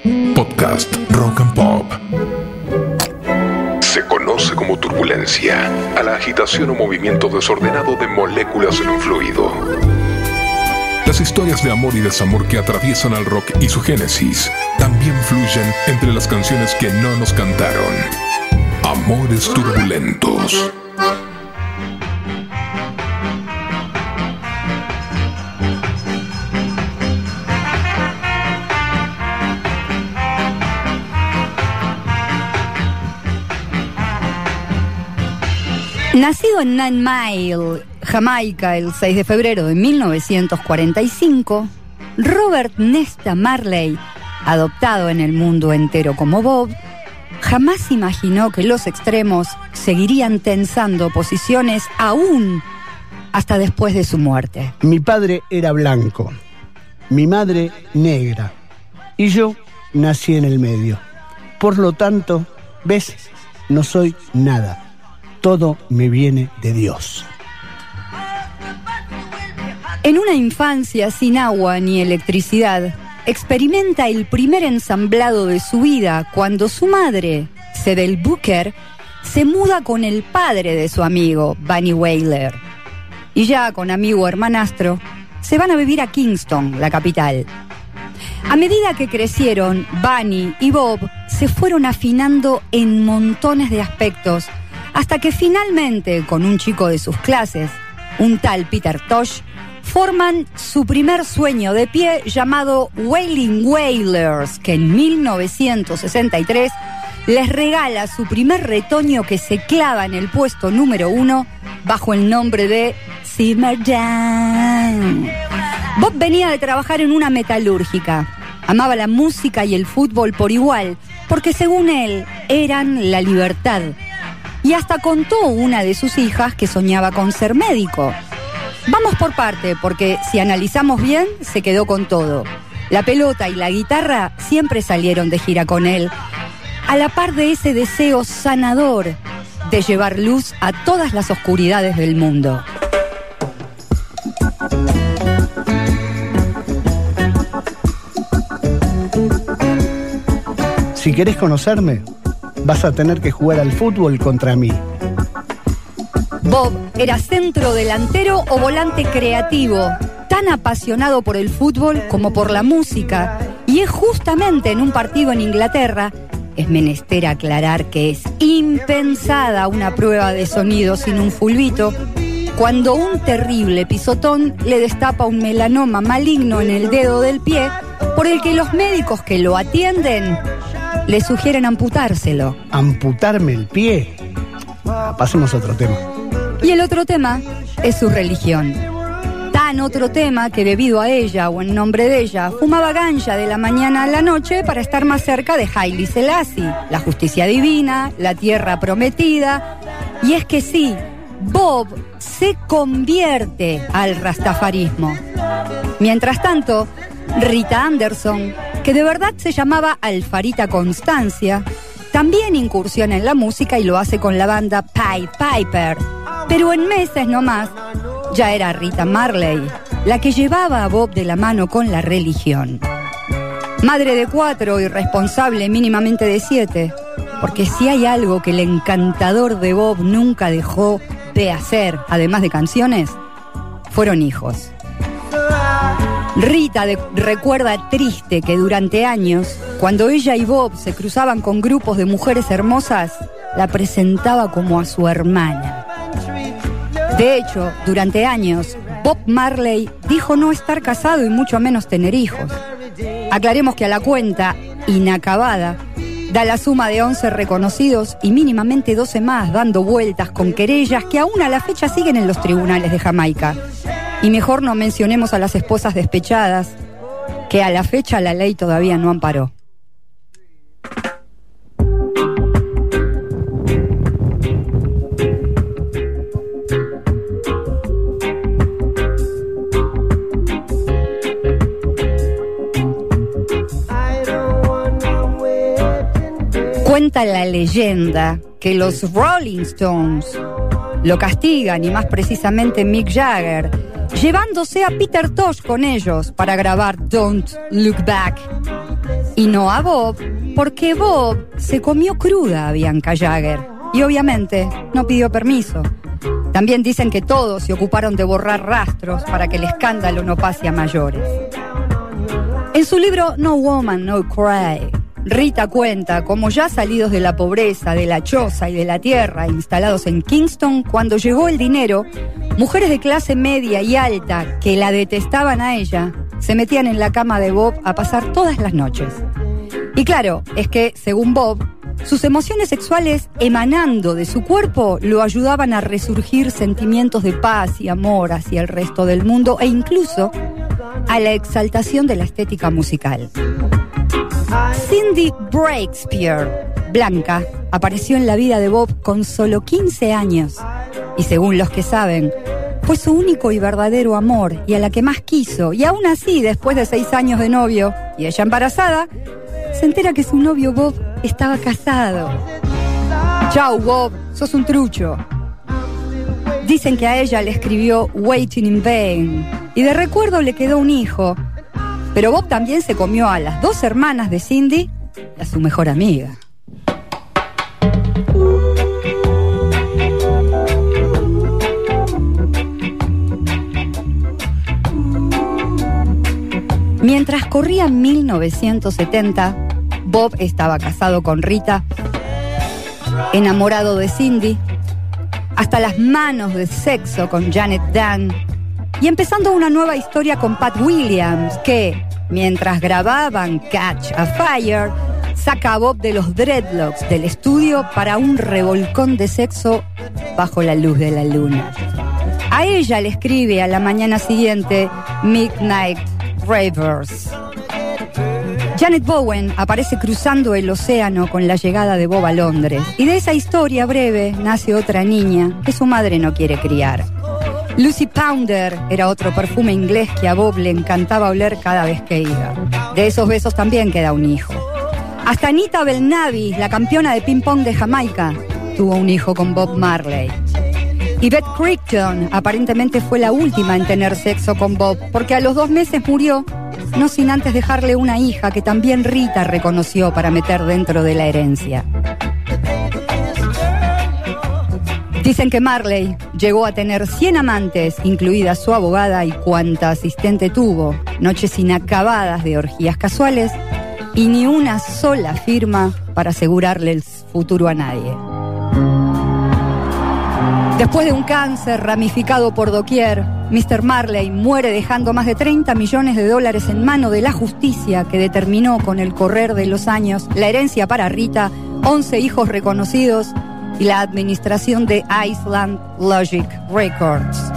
Podcast Rock and Pop. Se conoce como turbulencia a la agitación o movimiento desordenado de moléculas en un fluido. Las historias de amor y desamor que atraviesan al rock y su génesis también fluyen entre las canciones que no nos cantaron. Amores turbulentos. Nacido en Nine Mile, Jamaica, el 6 de febrero de 1945, Robert Nesta Marley, adoptado en el mundo entero como Bob, jamás imaginó que los extremos seguirían tensando posiciones aún hasta después de su muerte. Mi padre era blanco, mi madre negra y yo nací en el medio. Por lo tanto, ves, no soy nada todo me viene de Dios. En una infancia sin agua ni electricidad, experimenta el primer ensamblado de su vida cuando su madre, Cedel Booker, se muda con el padre de su amigo, Bunny Whaler. Y ya con amigo hermanastro, se van a vivir a Kingston, la capital. A medida que crecieron, Bunny y Bob se fueron afinando en montones de aspectos hasta que finalmente, con un chico de sus clases, un tal Peter Tosh, forman su primer sueño de pie llamado Wailing Wailers, que en 1963 les regala su primer retoño que se clava en el puesto número uno bajo el nombre de Simmer Down. Bob venía de trabajar en una metalúrgica. Amaba la música y el fútbol por igual, porque según él eran la libertad y hasta contó una de sus hijas que soñaba con ser médico. Vamos por parte, porque si analizamos bien, se quedó con todo. La pelota y la guitarra siempre salieron de gira con él, a la par de ese deseo sanador de llevar luz a todas las oscuridades del mundo. Si querés conocerme, vas a tener que jugar al fútbol contra mí. Bob era centro delantero o volante creativo, tan apasionado por el fútbol como por la música. Y es justamente en un partido en Inglaterra, es menester aclarar que es impensada una prueba de sonido sin un fulbito, cuando un terrible pisotón le destapa un melanoma maligno en el dedo del pie, por el que los médicos que lo atienden le sugieren amputárselo. ¿Amputarme el pie? pasemos a otro tema. Y el otro tema es su religión. Tan otro tema que debido a ella o en nombre de ella, fumaba ganja de la mañana a la noche para estar más cerca de Haile Selassie, la justicia divina, la tierra prometida. Y es que sí, Bob se convierte al rastafarismo. Mientras tanto, Rita Anderson que de verdad se llamaba Alfarita Constancia, también incursiona en la música y lo hace con la banda Pied Piper. Pero en meses nomás ya era Rita Marley, la que llevaba a Bob de la mano con la religión. Madre de cuatro y responsable mínimamente de siete, porque si hay algo que el encantador de Bob nunca dejó de hacer, además de canciones, fueron hijos. Rita recuerda triste que durante años, cuando ella y Bob se cruzaban con grupos de mujeres hermosas, la presentaba como a su hermana. De hecho, durante años, Bob Marley dijo no estar casado y mucho menos tener hijos. Aclaremos que a la cuenta, inacabada, da la suma de 11 reconocidos y mínimamente 12 más dando vueltas con querellas que aún a la fecha siguen en los tribunales de Jamaica. Y mejor no mencionemos a las esposas despechadas, que a la fecha la ley todavía no amparó. Cuenta la leyenda que los Rolling Stones lo castigan, y más precisamente Mick Jagger, llevándose a Peter Tosh con ellos para grabar Don't Look Back. Y no a Bob, porque Bob se comió cruda a Bianca Jagger y obviamente no pidió permiso. También dicen que todos se ocuparon de borrar rastros para que el escándalo no pase a mayores. En su libro No Woman, No Cry, Rita cuenta cómo ya salidos de la pobreza, de la choza y de la tierra, instalados en Kingston, cuando llegó el dinero, mujeres de clase media y alta que la detestaban a ella, se metían en la cama de Bob a pasar todas las noches. Y claro, es que, según Bob, sus emociones sexuales emanando de su cuerpo lo ayudaban a resurgir sentimientos de paz y amor hacia el resto del mundo e incluso a la exaltación de la estética musical. Cindy Breakspear, blanca, apareció en la vida de Bob con solo 15 años y según los que saben, fue su único y verdadero amor y a la que más quiso y aún así, después de seis años de novio y ella embarazada, se entera que su novio Bob estaba casado. Chau Bob, sos un trucho. Dicen que a ella le escribió Waiting in Vain y de recuerdo le quedó un hijo. Pero Bob también se comió a las dos hermanas de Cindy y a su mejor amiga. Mientras corría 1970, Bob estaba casado con Rita, enamorado de Cindy, hasta las manos de sexo con Janet Dan y empezando una nueva historia con Pat Williams, que, mientras grababan Catch a Fire, saca a Bob de los dreadlocks del estudio para un revolcón de sexo bajo la luz de la luna. A ella le escribe a la mañana siguiente Midnight Ravers. Janet Bowen aparece cruzando el océano con la llegada de Bob a Londres y de esa historia breve nace otra niña que su madre no quiere criar. Lucy Pounder era otro perfume inglés que a Bob le encantaba oler cada vez que iba. De esos besos también queda un hijo. Hasta Anita Belnavi, la campeona de ping-pong de Jamaica, tuvo un hijo con Bob Marley. Y Beth Crichton aparentemente fue la última en tener sexo con Bob, porque a los dos meses murió, no sin antes dejarle una hija que también Rita reconoció para meter dentro de la herencia. Dicen que Marley llegó a tener 100 amantes, incluida su abogada y cuanta asistente tuvo, noches inacabadas de orgías casuales y ni una sola firma para asegurarle el futuro a nadie. Después de un cáncer ramificado por doquier, Mr. Marley muere dejando más de 30 millones de dólares en mano de la justicia que determinó con el correr de los años la herencia para Rita, 11 hijos reconocidos y la administración de Iceland Logic Records.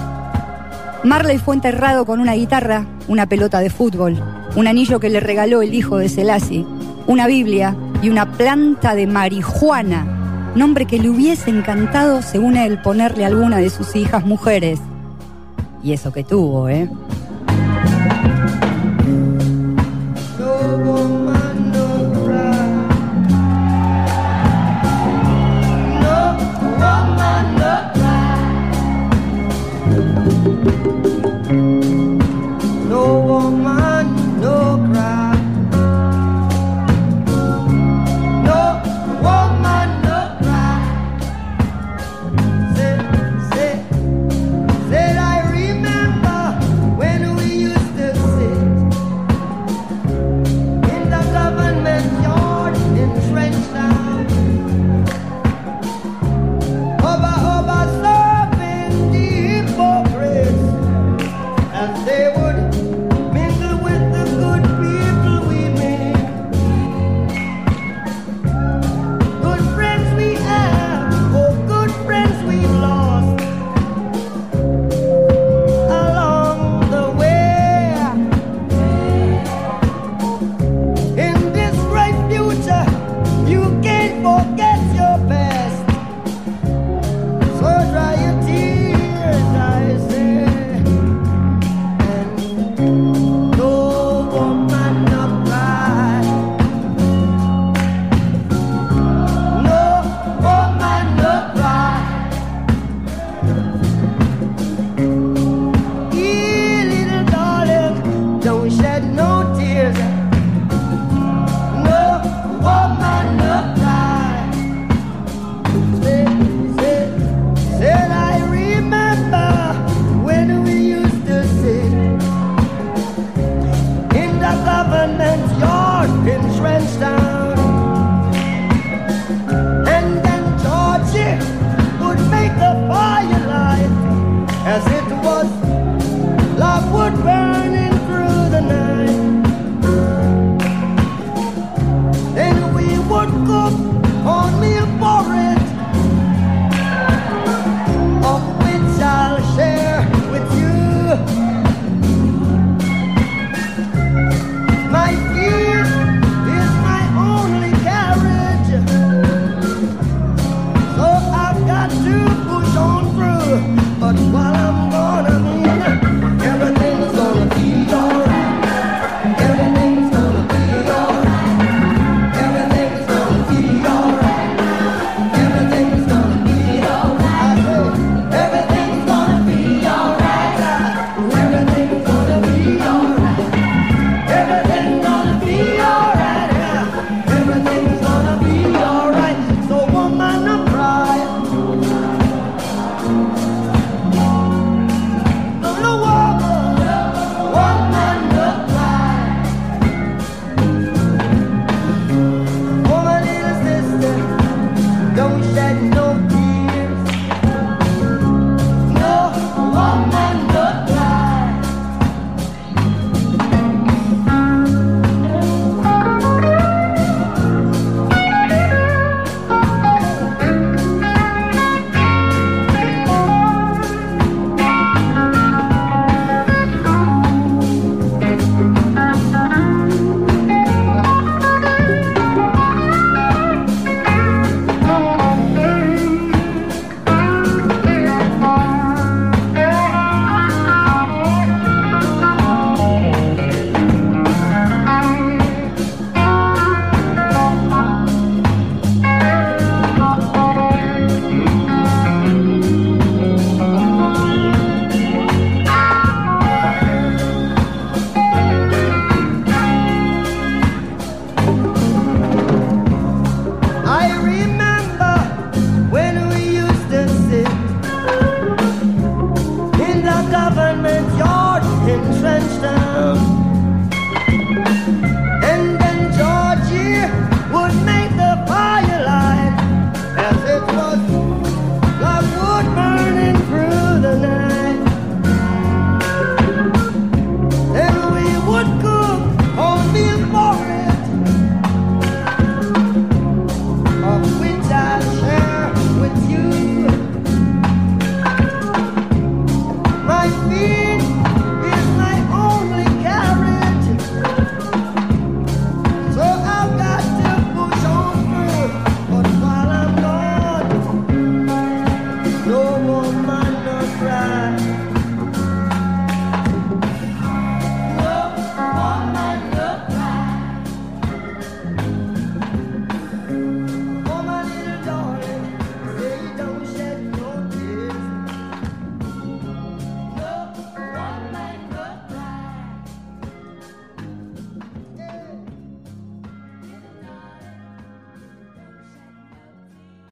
Marley fue enterrado con una guitarra, una pelota de fútbol, un anillo que le regaló el hijo de Selassie, una Biblia y una planta de marihuana, nombre que le hubiese encantado, según él, ponerle a alguna de sus hijas mujeres. Y eso que tuvo, ¿eh?